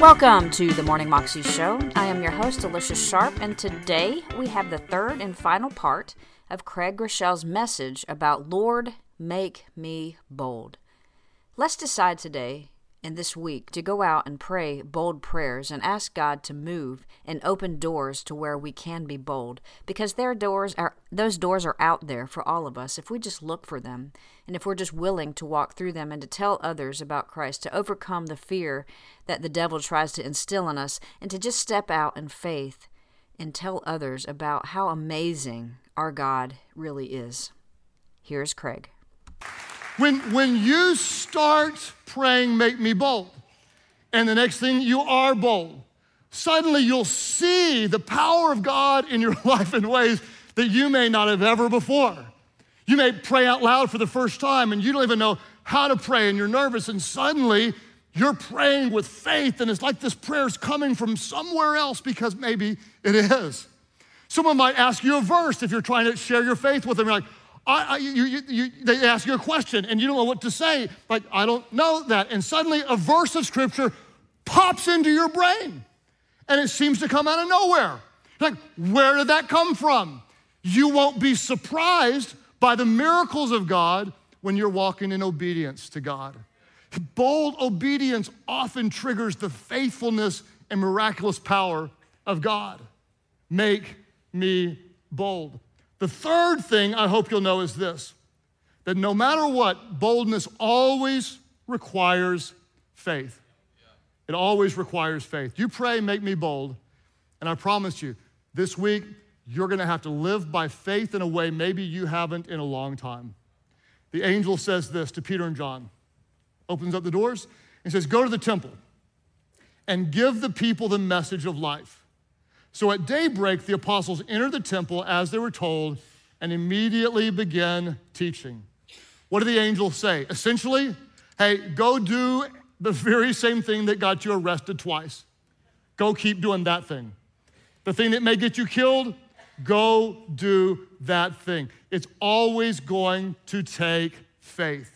Welcome to the Morning Moxie Show. I am your host, Alicia Sharp, and today we have the third and final part of Craig Groeschel's message about Lord, make me bold. Let's decide today and this week to go out and pray bold prayers and ask God to move and open doors to where we can be bold because their doors are those doors are out there for all of us if we just look for them and if we're just willing to walk through them and to tell others about Christ to overcome the fear that the devil tries to instill in us and to just step out in faith and tell others about how amazing our God really is. Here's Craig. When, when you start praying, make me bold, and the next thing you are bold, suddenly you'll see the power of God in your life in ways that you may not have ever before. You may pray out loud for the first time and you don't even know how to pray and you're nervous, and suddenly you're praying with faith, and it's like this prayer is coming from somewhere else because maybe it is. Someone might ask you a verse if you're trying to share your faith with them. You're like, I, I, you, you, you, they ask you a question and you don't know what to say. Like, I don't know that. And suddenly a verse of scripture pops into your brain and it seems to come out of nowhere. Like, where did that come from? You won't be surprised by the miracles of God when you're walking in obedience to God. Bold obedience often triggers the faithfulness and miraculous power of God. Make me bold. The third thing I hope you'll know is this that no matter what, boldness always requires faith. It always requires faith. You pray, make me bold, and I promise you, this week, you're gonna have to live by faith in a way maybe you haven't in a long time. The angel says this to Peter and John, opens up the doors, and says, Go to the temple and give the people the message of life. So at daybreak, the apostles entered the temple as they were told and immediately began teaching. What did the angel say? Essentially, hey, go do the very same thing that got you arrested twice. Go keep doing that thing. The thing that may get you killed, go do that thing. It's always going to take faith.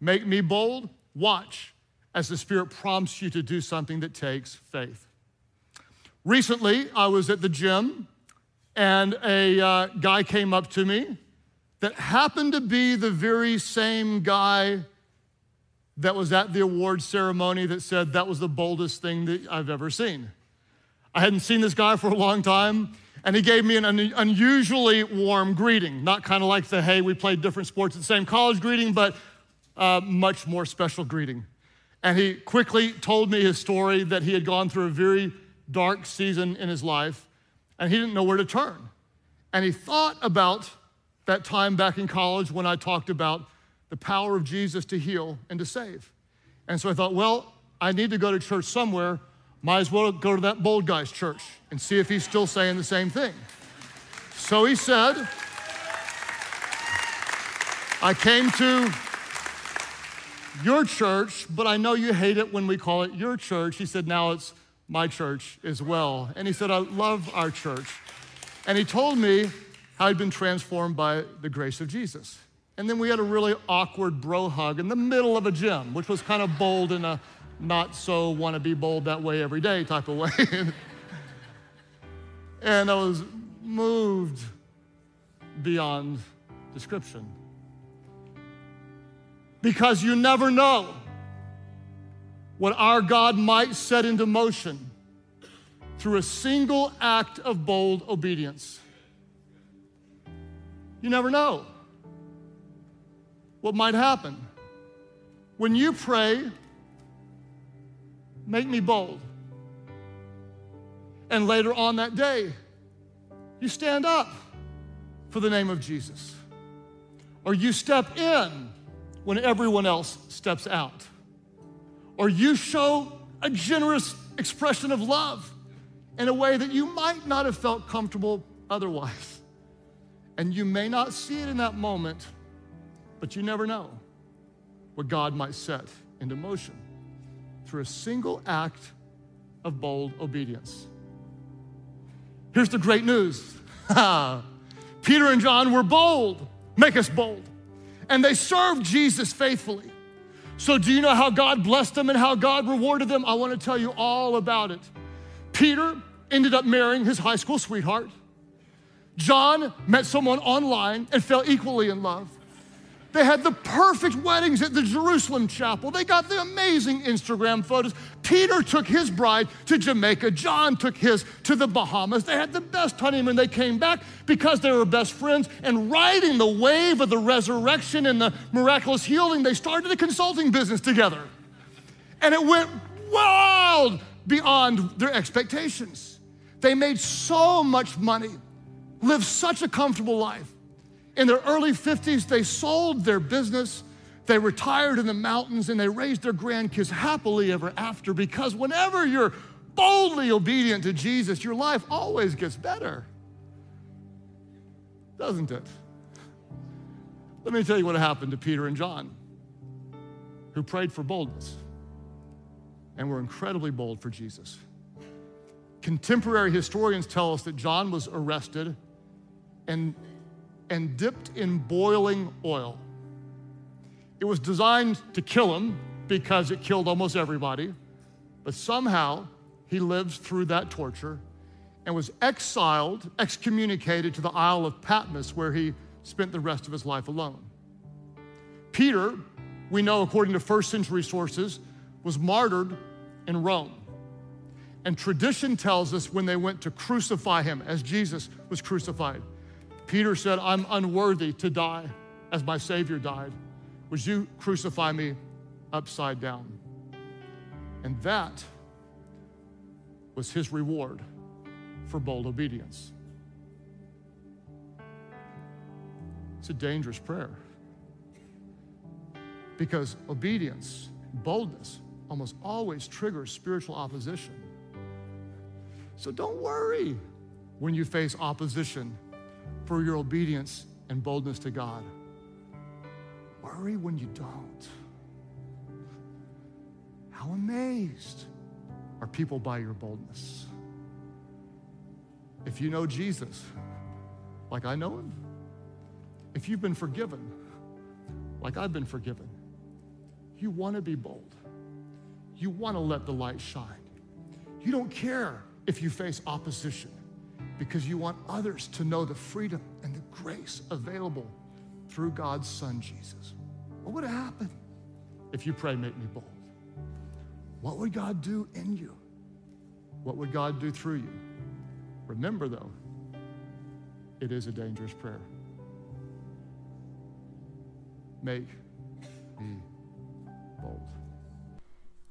Make me bold, watch as the Spirit prompts you to do something that takes faith. Recently, I was at the gym and a uh, guy came up to me that happened to be the very same guy that was at the award ceremony that said that was the boldest thing that I've ever seen. I hadn't seen this guy for a long time, and he gave me an un- unusually warm greeting. Not kind of like the, hey, we played different sports at the same college greeting, but uh, much more special greeting. And he quickly told me his story that he had gone through a very dark season in his life, and he didn't know where to turn. And he thought about that time back in college when I talked about the power of Jesus to heal and to save. And so I thought, well, I need to go to church somewhere. Might as well go to that bold guy's church and see if he's still saying the same thing. So he said, I came to your church, but I know you hate it when we call it your church. He said, now it's my church as well. And he said, I love our church. And he told me how he'd been transformed by the grace of Jesus. And then we had a really awkward bro hug in the middle of a gym, which was kind of bold in a not so want to be bold that way every day type of way. and I was moved beyond description. Because you never know what our God might set into motion through a single act of bold obedience. You never know what might happen. When you pray, make me bold. And later on that day, you stand up for the name of Jesus. Or you step in when everyone else steps out or you show a generous expression of love in a way that you might not have felt comfortable otherwise. And you may not see it in that moment, but you never know what God might set into motion through a single act of bold obedience. Here's the great news Peter and John were bold, make us bold, and they served Jesus faithfully. So, do you know how God blessed them and how God rewarded them? I want to tell you all about it. Peter ended up marrying his high school sweetheart. John met someone online and fell equally in love. They had the perfect weddings at the Jerusalem chapel. They got the amazing Instagram photos. Peter took his bride to Jamaica. John took his to the Bahamas. They had the best honeymoon. They came back because they were best friends. And riding the wave of the resurrection and the miraculous healing, they started a consulting business together. And it went wild beyond their expectations. They made so much money, lived such a comfortable life in their early 50s, they sold their business, they retired in the mountains, and they raised their grandkids happily ever after because whenever you're boldly obedient to Jesus, your life always gets better. Doesn't it? Let me tell you what happened to Peter and John, who prayed for boldness and were incredibly bold for Jesus. Contemporary historians tell us that John was arrested and and dipped in boiling oil. It was designed to kill him because it killed almost everybody, but somehow he lived through that torture and was exiled, excommunicated to the Isle of Patmos, where he spent the rest of his life alone. Peter, we know according to first century sources, was martyred in Rome. And tradition tells us when they went to crucify him as Jesus was crucified, Peter said, I'm unworthy to die as my Savior died. Would you crucify me upside down? And that was his reward for bold obedience. It's a dangerous prayer because obedience, boldness, almost always triggers spiritual opposition. So don't worry when you face opposition for your obedience and boldness to God. Worry when you don't. How amazed are people by your boldness? If you know Jesus, like I know him, if you've been forgiven, like I've been forgiven, you want to be bold. You want to let the light shine. You don't care if you face opposition because you want others to know the freedom and the grace available through God's Son, Jesus. What would happen if you pray, Make me bold? What would God do in you? What would God do through you? Remember, though, it is a dangerous prayer. Make me bold.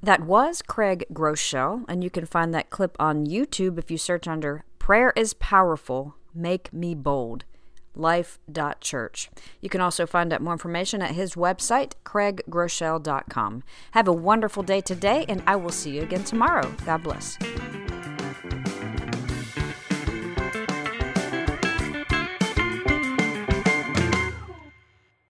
That was Craig Groeschel, and you can find that clip on YouTube if you search under Prayer is Powerful, Make Me Bold. Life.church. You can also find out more information at his website, craiggroeschel.com. Have a wonderful day today, and I will see you again tomorrow. God bless.